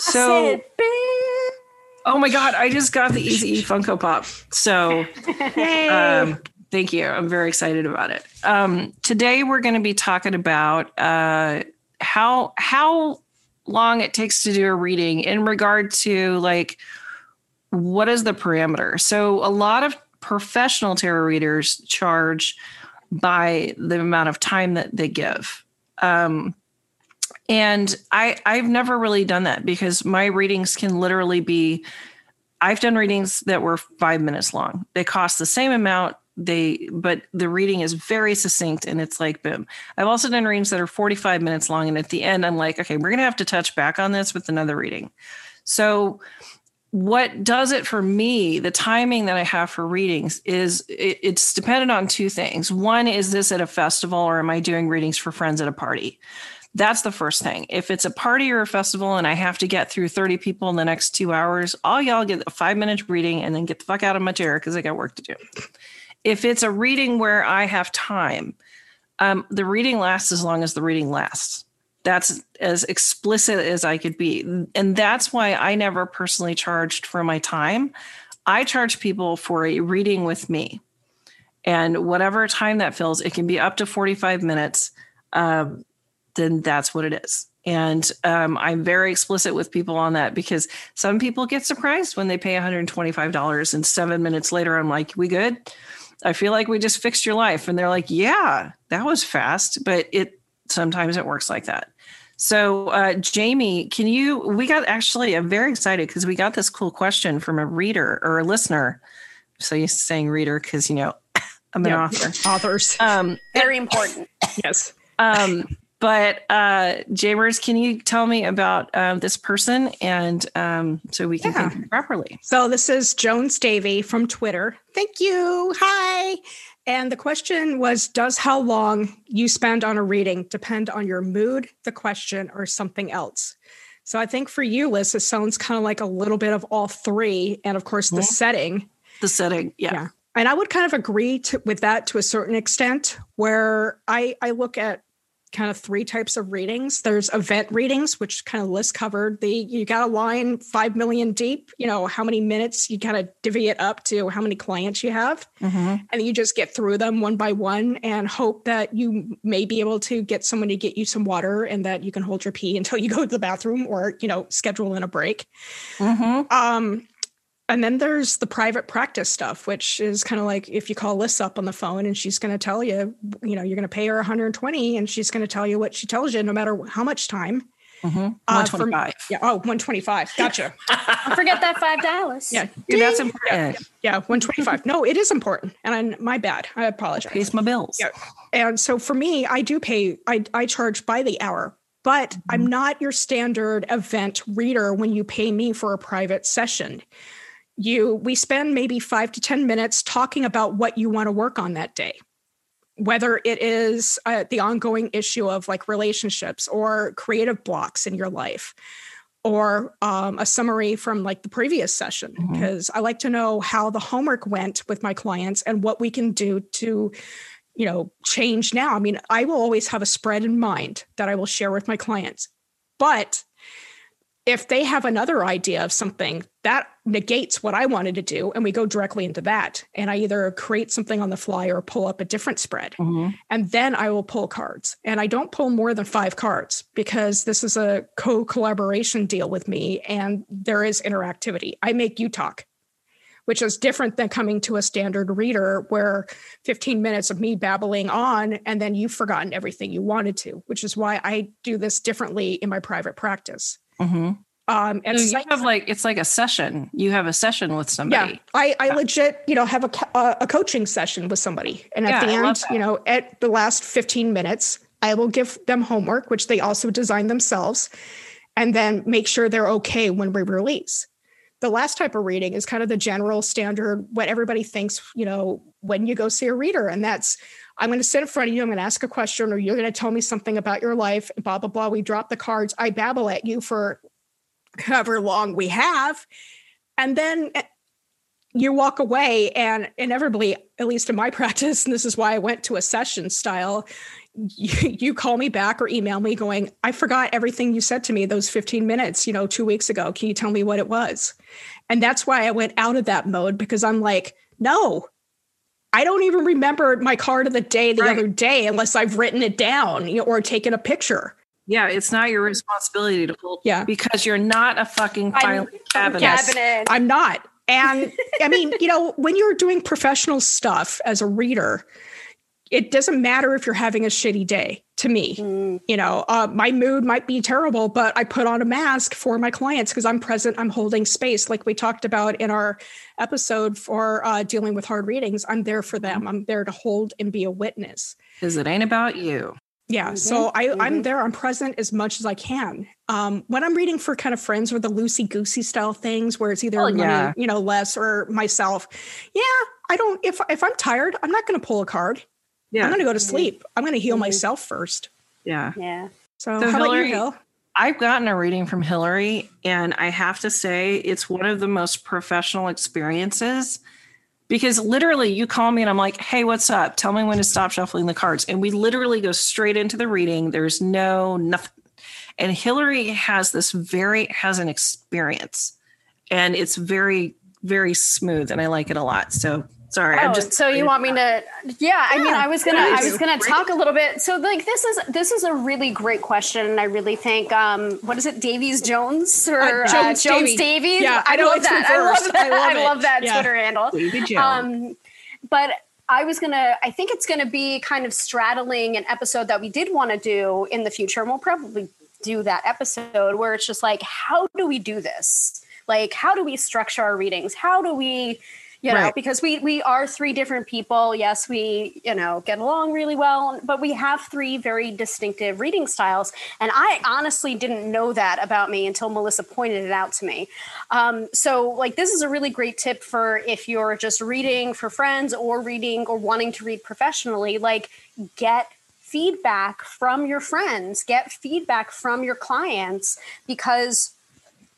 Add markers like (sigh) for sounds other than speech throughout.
So. Oh my God! I just got the Easy E Funko Pop. So. (laughs) Um, thank you. I'm very excited about it. Um, today we're going to be talking about uh, how how long it takes to do a reading in regard to like what is the parameter. So a lot of professional tarot readers charge by the amount of time that they give. Um, and I I've never really done that because my readings can literally be I've done readings that were 5 minutes long. They cost the same amount they but the reading is very succinct and it's like boom. I've also done readings that are 45 minutes long and at the end I'm like okay, we're to have to touch back on this with another reading. So what does it for me the timing that i have for readings is it, it's dependent on two things one is this at a festival or am i doing readings for friends at a party that's the first thing if it's a party or a festival and i have to get through 30 people in the next two hours all y'all get a five minute reading and then get the fuck out of my chair because i got work to do if it's a reading where i have time um, the reading lasts as long as the reading lasts that's as explicit as I could be. And that's why I never personally charged for my time. I charge people for a reading with me. And whatever time that fills, it can be up to 45 minutes. Um, then that's what it is. And um, I'm very explicit with people on that because some people get surprised when they pay $125 and seven minutes later, I'm like, we good? I feel like we just fixed your life. And they're like, yeah, that was fast. But it, sometimes it works like that. So, uh, Jamie, can you? We got actually, I'm very excited because we got this cool question from a reader or a listener. So, you're saying reader because, you know, (laughs) I'm an Yep. author. Authors. Um, very important. yes. um, but, uh, Jamers, can you tell me about um, this person and um, so we can Yeah. think properly? So this is Jones Davy from Twitter. Thank you. Hi. And the question was Does how long you spend on a reading depend on your mood, the question, or something else? So I think for you, Liz, it sounds kind of like a little bit of all three. And of course, the Mhm. setting. The setting. Yeah. Yeah. And I would kind of agree to, with that to a certain extent, where I, I look at kind of three types of readings. There's event readings, which kind of list covered the you got a line five million deep, you know, how many minutes you kind of divvy it up to how many clients you have. Mhm. And you just get through them one by one and hope that you may be able to get someone to get you some water and that you can hold your pee until you go to the bathroom or, you know, schedule in a break. Mhm. Um, and then there's the private practice stuff, which is kind of like if you call Liz up on the phone and she's going to tell you, you know, you're going to pay her 120 and she's going to tell you what she tells you, no matter how much time. Mhm. Uh, for- 125. Yeah. Oh, 125. Gotcha. (laughs) Don't forget that five dollars. Yeah. Dude, that's important. Yeah. 125. No, it is important. And I, my bad. I apologize. Pays my bills. Yeah. And so for me, I do pay, I, I charge by the hour, but I'm not your standard event reader when you pay me for a private session. You, we spend maybe five to 10 minutes talking about what you want to work on that day. Whether it is uh, the ongoing issue of like relationships or creative blocks in your life, or um, a summary from like the previous session, because I like to know how the homework went with my clients and what we can do to you know change now. I mean i will always have a spread in mind that i will share with my clients but if they have another idea of something that negates what i wanted to do and we go directly into that and i either create something on the fly or pull up a different spread Mhm. and then I will pull cards. And I don't pull more than five cards because this is a co collaboration deal with me and there is interactivity. I make you talk, which is different than coming to a standard reader where 15 minutes of me babbling on and then you've forgotten everything you wanted to, which is why I do this differently in my private practice. Mhm. Um, and So you psych- have like it's like a session. You have a session with somebody. yeah, I, I legit, you know, have a, co- uh, a coaching session with somebody. And at Yeah, the end, you know, at the last 15 minutes, I will give them homework, which they also design themselves. and then make sure they're okay when we release. The last type of reading is kind of the general standard, what everybody thinks, you know, when you go see a reader. And that's, I'm going to sit in front of you, I'm going to ask a question, or you're going to tell me something about your life, blah, blah, blah. We drop the cards. I babble at you for however long we have. And then eh, you walk away and inevitably at least in my (laughs) practice and this is why i went to a session style you, you, call me back or email me going i forgot everything you said to me those 15 minutes you know two weeks ago can you tell me what it was and that's why i went out of that mode because i'm like no i don't even remember my card of the day the right. other day unless i've written it down you know, or taken a picture yeah, it's not your responsibility to hold. Yeah, because you're not a fucking filing cabinet. cabinet. I'm not. And I mean, (laughs) you know, when you're doing professional stuff as a reader, it doesn't matter if you're having a shitty day to me. Mm. You know, uh, my mood might be terrible, but I put on a mask for my clients because I'm present, I'm holding space. Like we talked about in our episode for uh, dealing with hard readings, I'm there for them. I'm there to hold and be a witness. Because it ain't about you. Yeah. Mm-hmm. So I, mm-hmm. I'm there. I'm present as much as I can. Um, when I'm reading for kind of friends or the loosey goosey style things where it's either oh, money, yeah. you know, less or myself. Yeah. I don't, if, if I'm tired, I'm not going to pull a card. Yeah. I'm going to go to mm-hmm. sleep. I'm going to heal mm-hmm. myself first. Yeah. Yeah. So, so how Hillary, about you, Hill? I've gotten a reading from Hillary, and I have to say it's one of the most professional experiences because literally you call me and I'm like, hey, what's up? Tell me when to stop shuffling the cards. And we literally go straight into the reading. There's no nothing. And Hillary has this very, has an experience and it's very, very smooth. And I like it a lot. So Sorry, oh, I'm just. So you want me to? Yeah, I mean, I was gonna, I was gonna talk a little bit. So like, this is this is a really great question, and I really think, um, what is it, Davies Jones or uh, Jones, uh, Jones Davies? Yeah, I, I love that. I love that. I love, I love that yeah. Twitter handle. David Jones. Um, but I was gonna. I think it's gonna be kind of straddling an episode that we did want to do in the future, and we'll probably do that episode where it's just like, how do we do this? Like, how do we structure our readings? How do we you know right. because we we are three different people. Yes we you know get along really well but we have three very distinctive reading styles. And i honestly didn't know that about me until melissa pointed it out to me. Um, so like this is a really great tip for if you're just reading for friends or reading or wanting to read professionally like get feedback from your friends get feedback from your clients because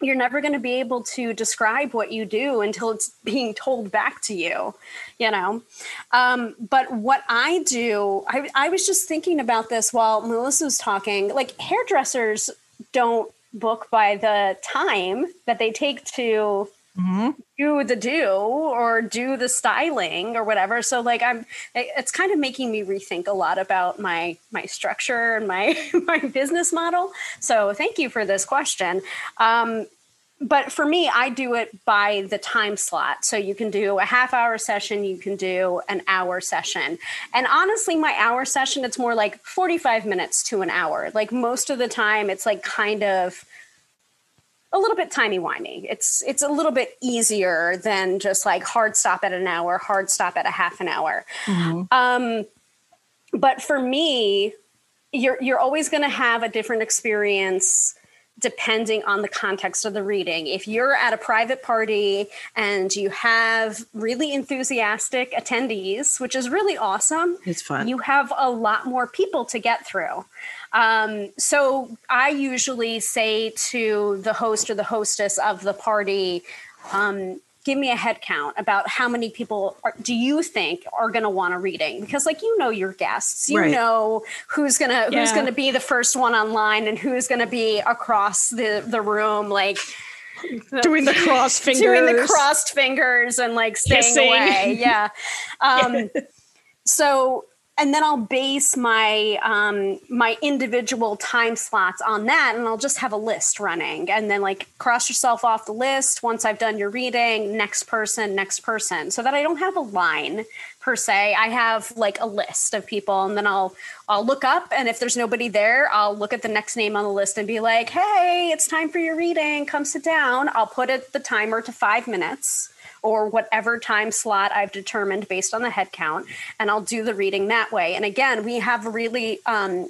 you're never going to be able to describe what you do until it's being told back to you you know? Um, but what i do I, I was just thinking about this while melissa was talking. Like hairdressers don't book by the time that they take to mm-hmm. do the do or do the styling or whatever so like i'm it's kind of making me rethink a lot about my my structure and my (laughs) my business model so thank you for this question um, but for me, I do it by the time slot. So you can do a half hour session, you can do an hour session. And honestly, my hour session, it's more like 45 minutes to an hour. Like most of the time, it's like kind of a little bit timey wimey. It's it's a little bit easier than just like hard stop at an hour, hard stop at a half an hour. Mm-hmm. Um, but for me, you're you're always going to have a different experience depending on the context of the reading. If you're at a private party and you have really enthusiastic attendees, which is really awesome, it's fun. You have a lot more people to get through. Um, so I usually say to the host or the hostess of the party, um, give me a head count about how many people are, do you think are going to want a reading because like you know your guests you right. know who's going to yeah. who's going to be the first one online and who's going to be across the the room like doing the cross fingers (laughs) doing the crossed fingers and like staying Kissing. away yeah (laughs) um so and then I'll base my um, my individual time slots on that, and I'll just have a list running, and then like cross yourself off the list once I've done your reading. Next person, next person, so that I don't have a line per se. I have like a list of people, and then I'll I'll look up, and if there's nobody there, I'll look at the next name on the list and be like, "Hey, it's time for your reading. Come sit down." I'll put it the timer to five minutes or whatever time slot I've determined based on the head count, and I'll do the reading that way. And again, we have a really um,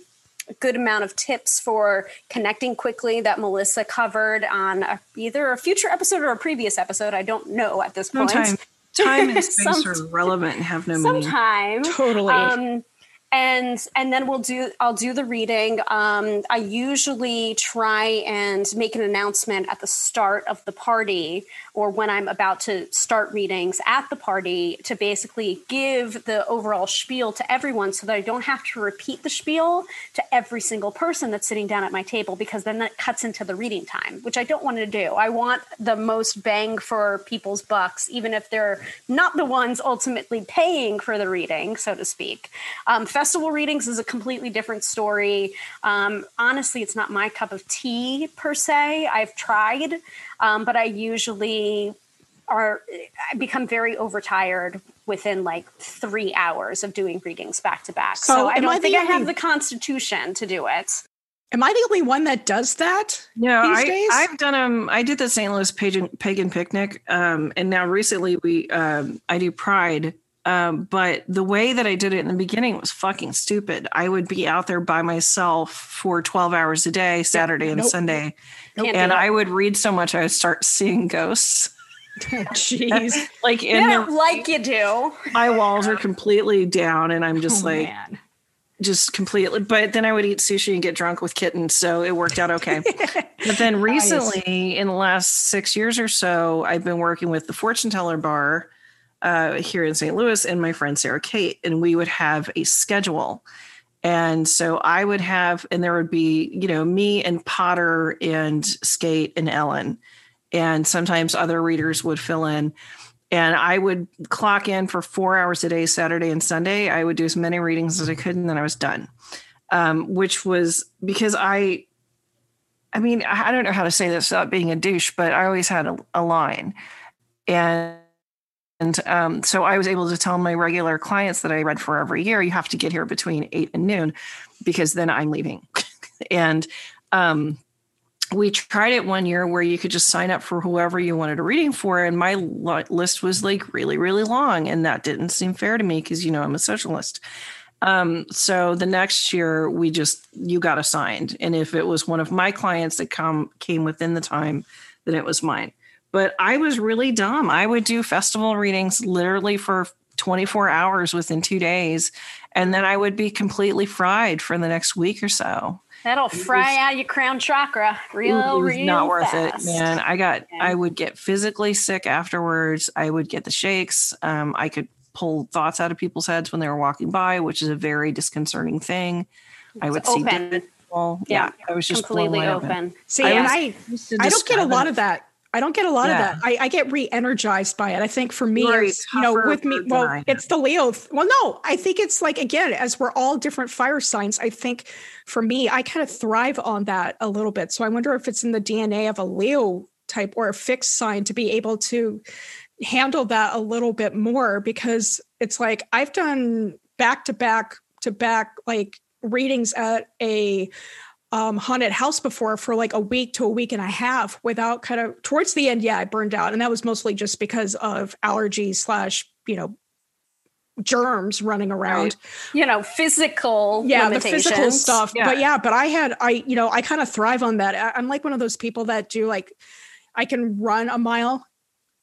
good amount of tips for connecting quickly that Melissa covered on a, either a future episode or a previous episode. I don't know at this point. Time, time and (laughs) space Some, are relevant and have no meaning. Sometime, totally. Um, and and then we'll do i'll do the reading. Um, i usually try and make an announcement at the start of the party or when i'm about to start readings at the party to basically give the overall spiel to everyone so that i don't have to repeat the spiel to every single person that's sitting down at my table because then that cuts into the reading time which i don't want to do. I want the most bang for people's bucks even if they're not the ones ultimately paying for the reading so to speak. Um, festival readings is a completely different story. Um, honestly, it's not my cup of tea per se. I've tried, um, but I usually are I become very overtired within like three hours of doing readings back to back. So, so I don't I think I have the constitution to do it. Am I the only one that does that? No, I, I've done um I did the St. Louis pagan, pagan picnic, um, and now recently we um, I do Pride um, but the way that I did it in the beginning was fucking stupid. I would be out there by myself for 12 hours a day, Saturday and nope. Sunday. Nope. And I would read so much, I would start seeing ghosts. (laughs) Jeez. (laughs) like, in yeah, like you do. My walls are completely down, and I'm just oh, like, man. just completely. But then I would eat sushi and get drunk with kittens. So it worked out okay. (laughs) but then recently, nice. in the last six years or so, I've been working with the Fortune Teller Bar uh, here in St. Louis and my friend Sarah Kate, and we would have a schedule. And so I would have, and there would be, you know, me and Potter and Skate and Ellen. And sometimes other readers would fill in. And I would clock in for four hours a day, Saturday and Sunday. I would do as many readings as I could, and then I was done. Um, which was because I, I mean, I don't know how to say this without being a douche, but I always had a, a line. And and um, so I was able to tell my regular clients that I read for every year, you have to get here between eight and noon because then I'm leaving. (laughs) and um, we tried it one year where you could just sign up for whoever you wanted a reading for. And my list was like really, really long. And that didn't seem fair to me because, you know, I'm a socialist. Um, so the next year we just, you got assigned. And if it was one of my clients that come came within the time, then it was mine. But I was really dumb. I would do festival readings literally for 24 hours within two days. And then I would be completely fried for the next week or so. That'll fry was, out your crown chakra real, real not worth fast. it, man. I got, yeah. I would get physically sick afterwards. I would get the shakes. Um, I could pull thoughts out of people's heads when they were walking by, which is a very disconcerting thing. It's I would open. see people. Yeah, yeah, I was just completely open. See, I and I, I don't get a lot of that I don't get a lot yeah. of that. I, I, get re-energized by it. I think for me, it's, you know, with me, well, it's the Leo. Well, no, I think it's like again, as we're all different fire signs. I think for me, I kind of thrive on that a little bit. So I wonder if it's in the DNA of a Leo type or a fixed sign to be able to handle that a little bit more because it's like I've done back to back to back like readings at a um, haunted house before for like a week to a week and a half without kind of towards the end. Yeah, I burned out, and that was mostly just because of allergies slash you know germs running around. Right. You know, physical. Yeah, the physical stuff. Yeah. But yeah, but I had I you know I kind of thrive on that. I'm like one of those people that do like I can run a mile,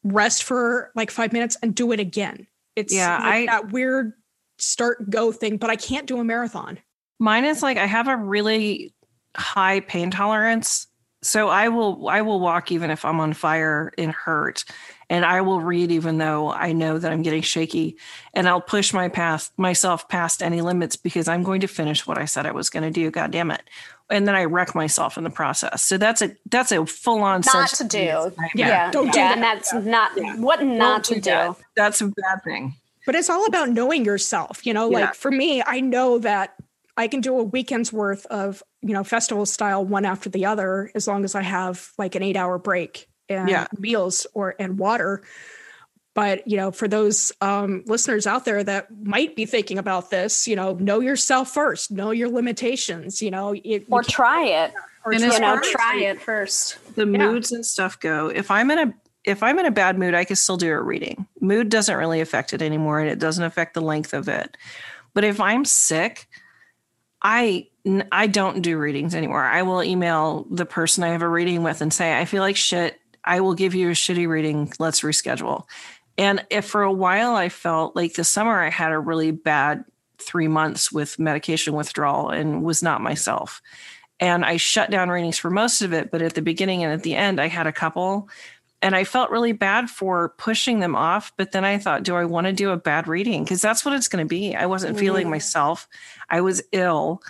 rest for like five minutes, and do it again. It's yeah, like I, that weird start go thing, but I can't do a marathon. Mine is like I have a really high pain tolerance so i will i will walk even if i'm on fire and hurt and i will read even though i know that i'm getting shaky and i'll push my path myself past any limits because i'm going to finish what i said i was going to do god damn it and then i wreck myself in the process so that's a that's a full-on not to do yeah, yeah. don't do yeah, that. and that's not yeah. what not don't to do, do. that's a bad thing but it's all about knowing yourself you know like for me i know that I can do a weekend's worth of, you know, festival style one after the other as long as I have like an 8-hour break and yeah. meals or and water. But, you know, for those um, listeners out there that might be thinking about this, you know, know yourself first, know your limitations, you know, it, or you try it. Or and you know, try it first. The yeah. moods and stuff go. If I'm in a if I'm in a bad mood, I can still do a reading. Mood doesn't really affect it anymore and it doesn't affect the length of it. But if I'm sick, I I don't do readings anymore. I will email the person I have a reading with and say, I feel like shit. I will give you a shitty reading. Let's reschedule. And if for a while I felt like the summer I had a really bad three months with medication withdrawal and was not myself. And I shut down readings for most of it. But at the beginning and at the end, I had a couple. And I felt really bad for pushing them off. But then I thought, do I want to do a bad reading? Because that's what it's going to be. I wasn't mm-hmm. feeling myself. I was ill.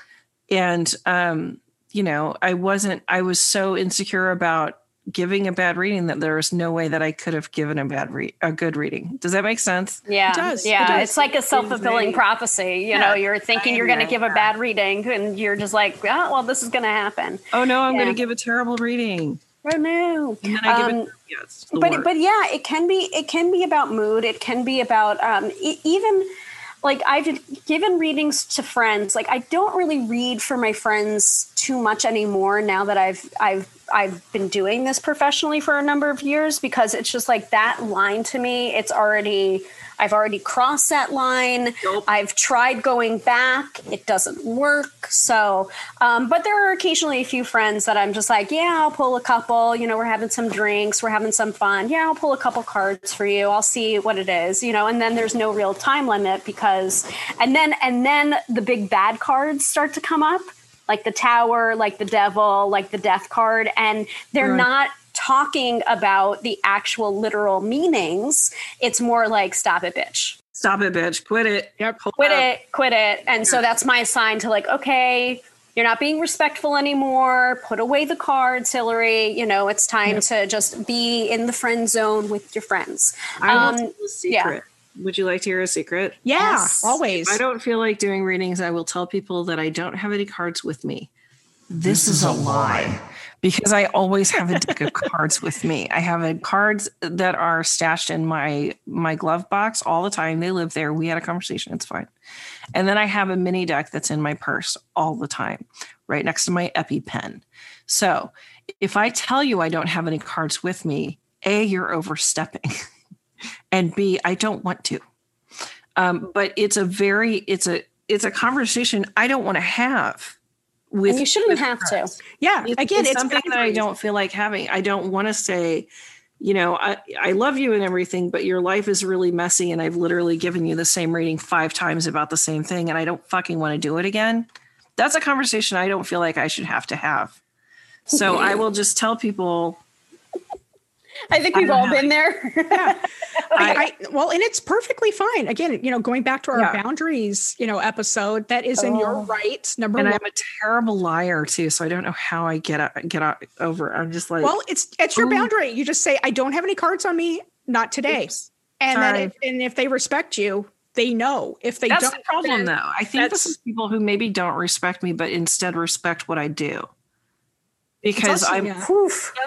And, um, you know, I wasn't, I was so insecure about giving a bad reading that there was no way that I could have given a bad read a good reading. Does that make sense? Yeah. It does. Yeah. It does. It's like a self-fulfilling prophecy. You yeah. know, you're thinking you're going to give a bad reading and you're just like, oh, well, this is going to happen. Oh no, I'm yeah. going to give a terrible reading. Oh no. And then I um, give it, yes, but, but yeah, it can be, it can be about mood. It can be about, um, even, like I've given readings to friends. Like I don't really read for my friends too much anymore now that I've I've I've been doing this professionally for a number of years because it's just like that line to me. It's already I've already crossed that line. Nope. I've tried going back. It doesn't work. So, um, but there are occasionally a few friends that I'm just like, yeah, I'll pull a couple. You know, we're having some drinks, we're having some fun. Yeah, I'll pull a couple cards for you. I'll see what it is. You know, and then there's no real time limit because, and then and then the big bad cards start to come up like the tower, like the devil, like the death card, and they're right. not talking about the actual literal meanings. It's more like stop it, bitch. Stop it, bitch. Quit it. Yep. Quit up. it. Quit it. And yeah. so that's my sign to like, okay, you're not being respectful anymore. Put away the cards, Hillary. You know, it's time yep. to just be in the friend zone with your friends. I um, secret. Yeah. Would you like to hear a secret? Yeah, yes. always. If I don't feel like doing readings. I will tell people that I don't have any cards with me. This, this is, is, a lie. lie because I always have a deck of cards with me. I have a cards that are stashed in my my glove box all the time. They live there. We had a conversation. It's fine. And then I have a mini deck that's in my purse all the time, right next to my EpiPen. So if I tell you I don't have any cards with me, A, you're overstepping. (laughs) and B, I don't want to. Um, but it's a very it's a it's a conversation I don't want to have with and you shouldn't have friends. to. Yeah, it's, again, it's, it's something that I don't feel like having. I don't want to say, you know, I, I love you and everything, but your life is really messy, and I've literally given you the same reading five times about the same thing, and I don't fucking want to do it again. That's a conversation I don't feel like I should have to have. So I (laughs) will just tell people I think we've all been there. yeah. (laughs) I, I, well, and it's perfectly fine. Again, you know, going back to our yeah. boundaries, you know, episode that is in your oh. right. Number and one. I'm a terrible liar too, so I don't know how I get out, get out over. I'm just like, well, it's it's your oh. boundary. You just say, I don't have any cards on me, not today. Oops. And Sorry. then, if, and if they respect you, they know. If they that's don't, the problem, though. I think this is people who maybe don't respect me, but instead respect what I do because also, I'm. Yeah.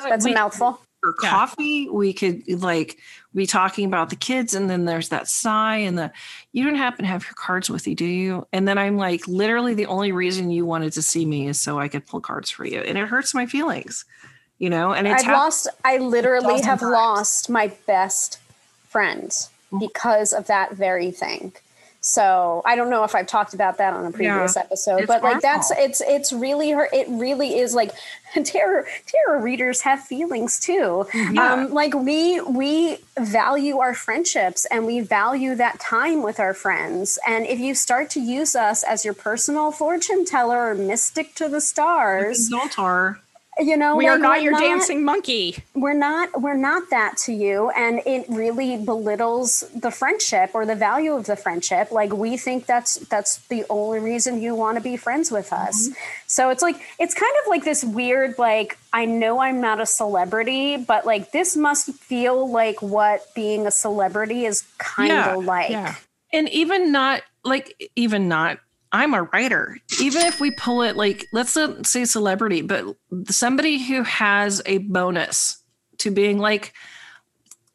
that's a mouthful or yeah. coffee. We could like be talking about the kids, and then there's that sigh and the you don't happen to have your cards with you, do you? And then I'm like, literally, the only reason you wanted to see me is so I could pull cards for you, and it hurts my feelings, you know. And it's I've lost. I literally have times. lost my best friend because of that very thing. So I don't know if I've talked about that on a previous yeah, episode, but like that's it's it's really her. It really is like (laughs) tarot tarot readers have feelings too. Mm-hmm. Yeah. Um, like we we value our friendships and we value that time with our friends. And if you start to use us as your personal fortune teller or mystic to the stars, Zoltar you know we are not your not, dancing monkey we're not we're not that to you and it really belittles the friendship or the value of the friendship like we think that's that's the only reason you want to be friends with us mm-hmm. so it's like it's kind of like this weird like i know i'm not a celebrity but like this must feel like what being a celebrity is kind yeah, of like yeah. and even not like even not I'm a writer. Even if we pull it like, let's not say celebrity, but somebody who has a bonus to being like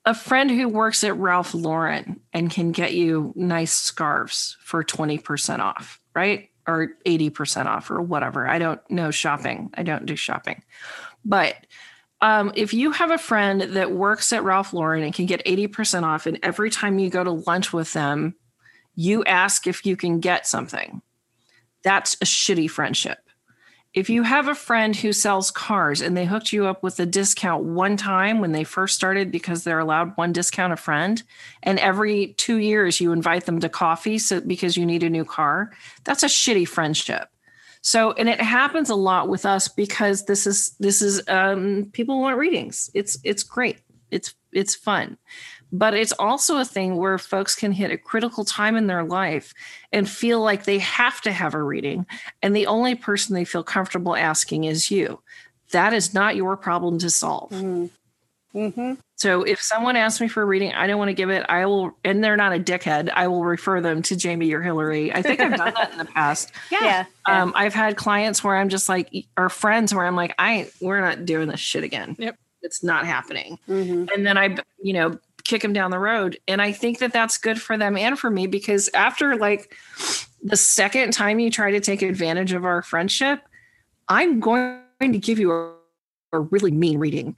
a friend who works at Ralph Lauren and can get you nice scarves for 20% off, right? Or 80% off or whatever. I don't know shopping. I don't do shopping. But um, if you have a friend that works at Ralph Lauren and can get 80% off, and every time you go to lunch with them, you ask if you can get something that's a shitty friendship. If you have a friend who sells cars and they hooked you up with a discount one time when they first started because they're allowed one discount a friend, and every two years you invite them to coffee so because you need a new car, that's a shitty friendship. So, and it happens a lot with us because this is this is um, people want readings. It's it's great. It's it's fun but it's also a thing where folks can hit a critical time in their life and feel like they have to have a reading and the only person they feel comfortable asking is you. That is not your problem to solve. Mm-hmm. Mm-hmm. so if someone asks me for a reading i don't want to give it. I will and they're not a dickhead i will refer them to jamie or hillary. I think i've done that in the past. (laughs) Yeah, yeah. Um, i've had clients where i'm just like or friends where i'm like i we're not doing this shit again. Yep. It's not happening. Mm-hmm. and then i you know kick them down the road. And I think that that's good for them and for me because after like the second time you try to take advantage of our friendship, I'm going to give you a, a really mean reading.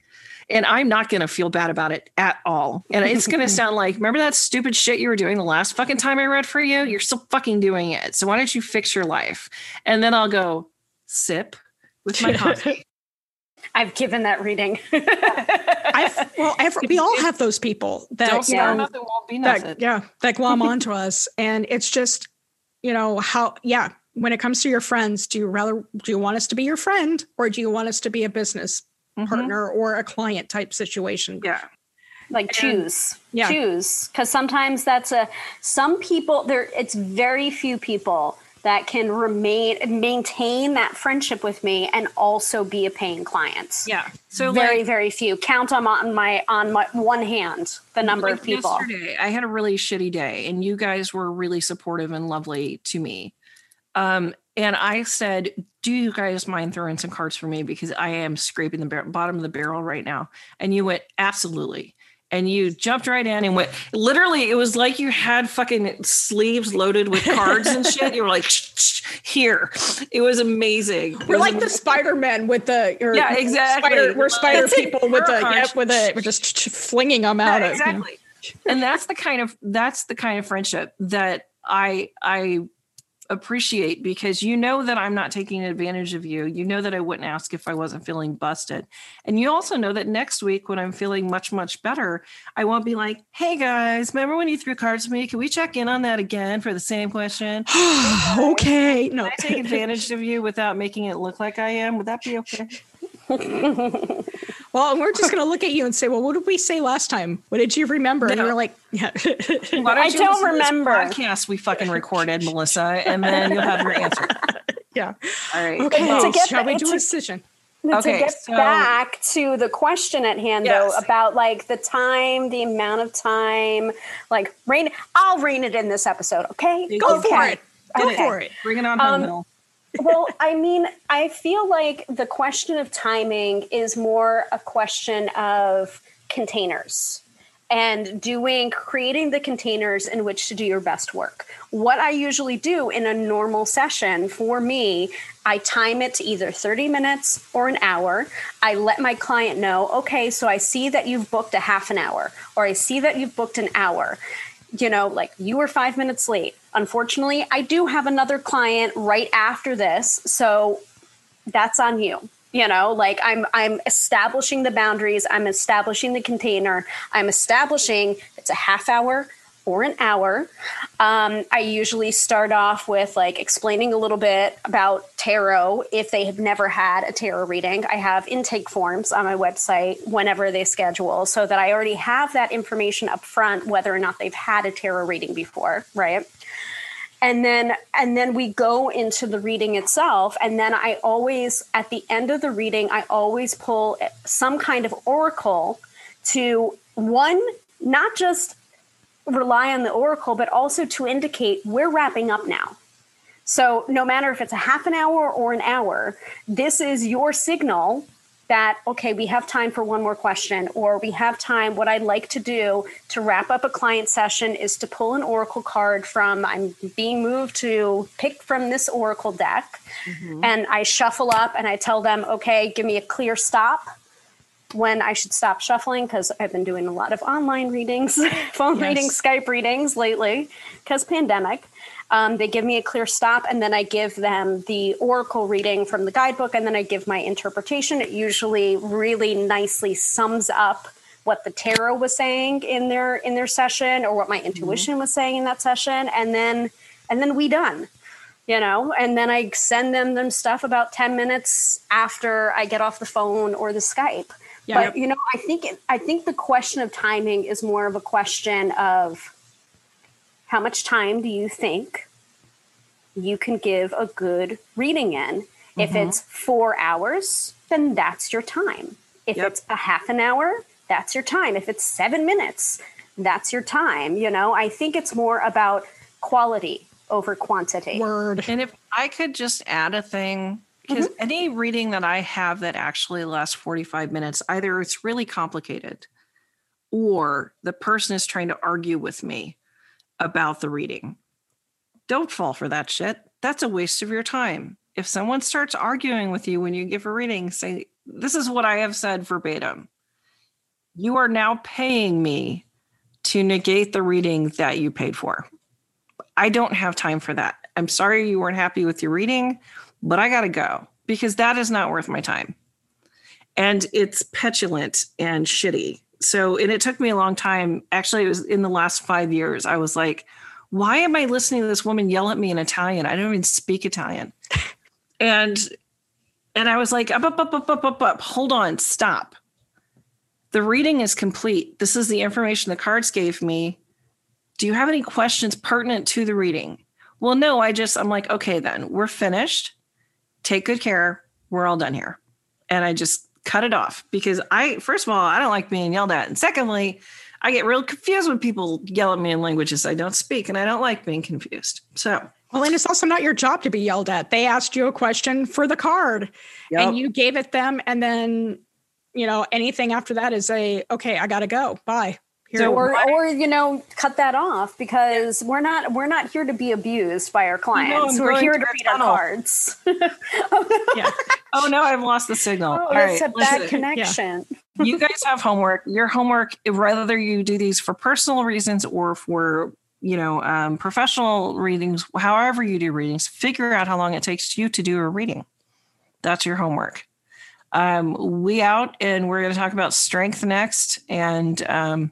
And I'm not going to feel bad about it at all. And it's going (laughs) to sound like, remember that stupid shit you were doing the last fucking time I read for you? You're still fucking doing it. So why don't you fix your life? And then I'll go sip with my (laughs) coffee. I've given that reading. (laughs) I've, well, every, we all have those people that, yeah, nothing won't be nothing. That, yeah, that glom (laughs) onto us, and it's just, you know, how, yeah. When it comes to your friends, do you rather do you want us to be your friend or do you want us to be a business mm-hmm. partner or a client type situation? Yeah, like choose yeah. choose because sometimes that's a some people there it's very few people that can remain maintain that friendship with me and also be a paying client. Yeah. So very like, very few. Count on my on my on my one hand the number like of people. Yesterday, I had a really shitty day, and you guys were really supportive and lovely to me. Um, and I said, "Do you guys mind throwing some cards for me because I am scraping the bar- bottom of the barrel right now?" And you went, "Absolutely." And you jumped right in and went literally it was like you had fucking sleeves loaded with cards and shit. You were like here. It was amazing. We're like amazing. the spider-man with the yeah exactly. spider, we're spider people with the yeah, with a we're just flinging them out yeah, exactly. You know. and that's the kind of that's the kind of friendship that i i appreciate because you know that I'm not taking advantage of you. You know that I wouldn't ask if I wasn't feeling busted. And you also know that next week when I'm feeling much, much better, I won't be like, hey guys, remember when you threw cards to me? Can we check in on that again for the same question? (gasps) okay. No. Can I take advantage of you without making it look like I am? Would that be okay? (laughs) (laughs) well, we're just going to look at you and say, well, what did we say last time? What did you remember? No. And you're like, (laughs) yeah. don't I don't remember. podcast we fucking recorded, Melissa, and then you'll have your answer. (laughs) yeah. All right. Okay. Well, get shall we do a decision? Okay, to get so, back to the question at hand yes. though about like the time the amount of time like rain i'll rein it in this episode okay go okay. for it go okay. for it bring it on home um, well, I mean, I feel like the question of timing is more a question of containers and doing creating the containers in which to do your best work. What I usually do in a normal session for me, I time it to either 30 minutes or an hour. I let my client know, okay, so I see that you've booked a half an hour, or I see that you've booked an hour you know, like you were five minutes late. Unfortunately, I do have another client right after this. So that's on you. You know, like I'm I'm establishing the boundaries, I'm establishing the container, I'm establishing it's a half hour, or an hour. Um, I usually start off with like explaining a little bit about tarot if they have never had a tarot reading. I have intake forms on my website whenever they schedule so that I already have that information up front whether or not they've had a tarot reading before, right? And then and then we go into the reading itself and then i always at the end of the reading i always pull some kind of oracle to one not just rely on the oracle, but also to indicate we're wrapping up now. So, no matter if it's a half an hour or an hour, this is your signal that, okay, we have time for one more question, or we have time. What I'd like to do to wrap up a client session is to pull an oracle card from, I'm being moved to pick from this oracle deck. Mm-hmm. And I shuffle up and I tell them, okay, give me a clear stop when I should stop shuffling because I've been doing a lot of online readings, (laughs) phone yes. readings, Skype readings lately because pandemic. Um, they give me a clear stop, and then I give them the oracle reading from the guidebook, and then I give my interpretation. It usually really nicely sums up what the tarot was saying in their in their session, or what my intuition mm-hmm. was saying in that session, and then and then we done you know and then i send them them stuff about 10 minutes after i get off the phone or the skype yeah. but you know i think it, i think the question of timing is more of a question of how much time do you think you can give a good reading in mm-hmm. if it's four hours then that's your time if yep. it's a half an hour that's your time if it's seven minutes that's your time you know i think it's more about quality over quantity. Word. And if I could just add a thing, because mm-hmm. any reading that I have that actually lasts 45 minutes, either it's really complicated or the person is trying to argue with me about the reading. Don't fall for that shit. That's a waste of your time. If someone starts arguing with you when you give a reading, say, This is what I have said verbatim. You are now paying me to negate the reading that you paid for. I don't have time for that. I'm sorry you weren't happy with your reading, but I got to go because that is not worth my time. And it's petulant and shitty. So, and it took me a long time. Actually, it was in the last five years. I was like, why am I listening to this woman yell at me in Italian? I don't even speak Italian. (laughs) and and I was like, up, up, up, up, up, up, up. Hold on, stop. The reading is complete. This is the information the cards gave me. Do you have any questions pertinent to the reading? Well, no, I just, I'm like, okay, then we're finished. Take good care. We're all done here. And I just cut it off because I, first of all, I don't like being yelled at. And secondly, I get real confused when people yell at me in languages I don't speak, and I don't like being confused. So, well, and it's also not your job to be yelled at. They asked you a question for the card, yep. and you gave it them, and then, you know, anything after that is a okay. I got to go. Bye. So, or, or you know, cut that off because we're not we're not here to be abused by our clients. No, we're here to read our cards. (laughs) yeah. Oh no, I've lost the signal. Oh, All right, a bad connection. Yeah. you guys have homework. Your homework, whether you do these for personal reasons or for you know um, professional readings, however you do readings, figure out how long it takes you to do a reading. That's your homework. Um, we out, and we're going to talk about strength next, and um,